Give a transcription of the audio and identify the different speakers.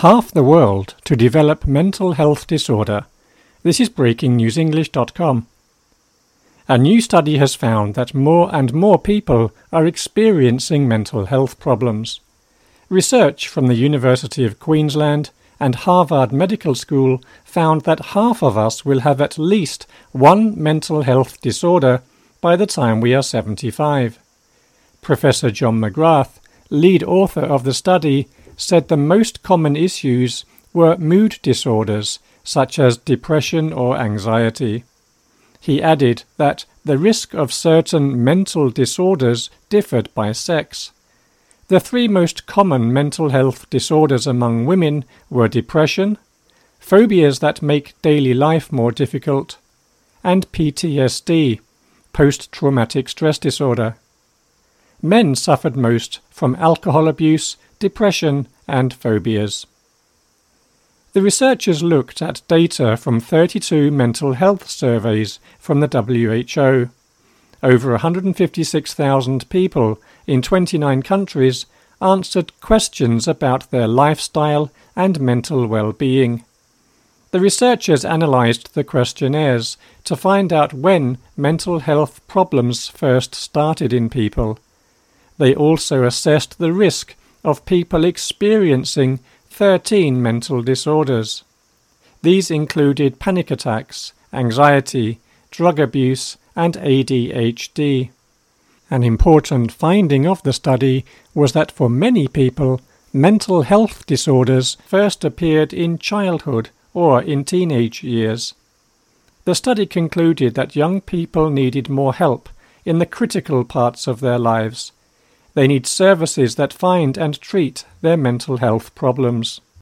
Speaker 1: half the world to develop mental health disorder. This is breakingnewsenglish.com. A new study has found that more and more people are experiencing mental health problems. Research from the University of Queensland and Harvard Medical School found that half of us will have at least one mental health disorder by the time we are 75. Professor John McGrath, lead author of the study, said the most common issues were mood disorders such as depression or anxiety. He added that the risk of certain mental disorders differed by sex. The three most common mental health disorders among women were depression, phobias that make daily life more difficult, and PTSD, post traumatic stress disorder. Men suffered most from alcohol abuse, depression, and phobias. The researchers looked at data from 32 mental health surveys from the WHO. Over 156,000 people in 29 countries answered questions about their lifestyle and mental well-being. The researchers analysed the questionnaires to find out when mental health problems first started in people. They also assessed the risk of people experiencing 13 mental disorders. These included panic attacks, anxiety, drug abuse, and ADHD. An important finding of the study was that for many people, mental health disorders first appeared in childhood or in teenage years. The study concluded that young people needed more help in the critical parts of their lives they need services that find and treat their mental health problems.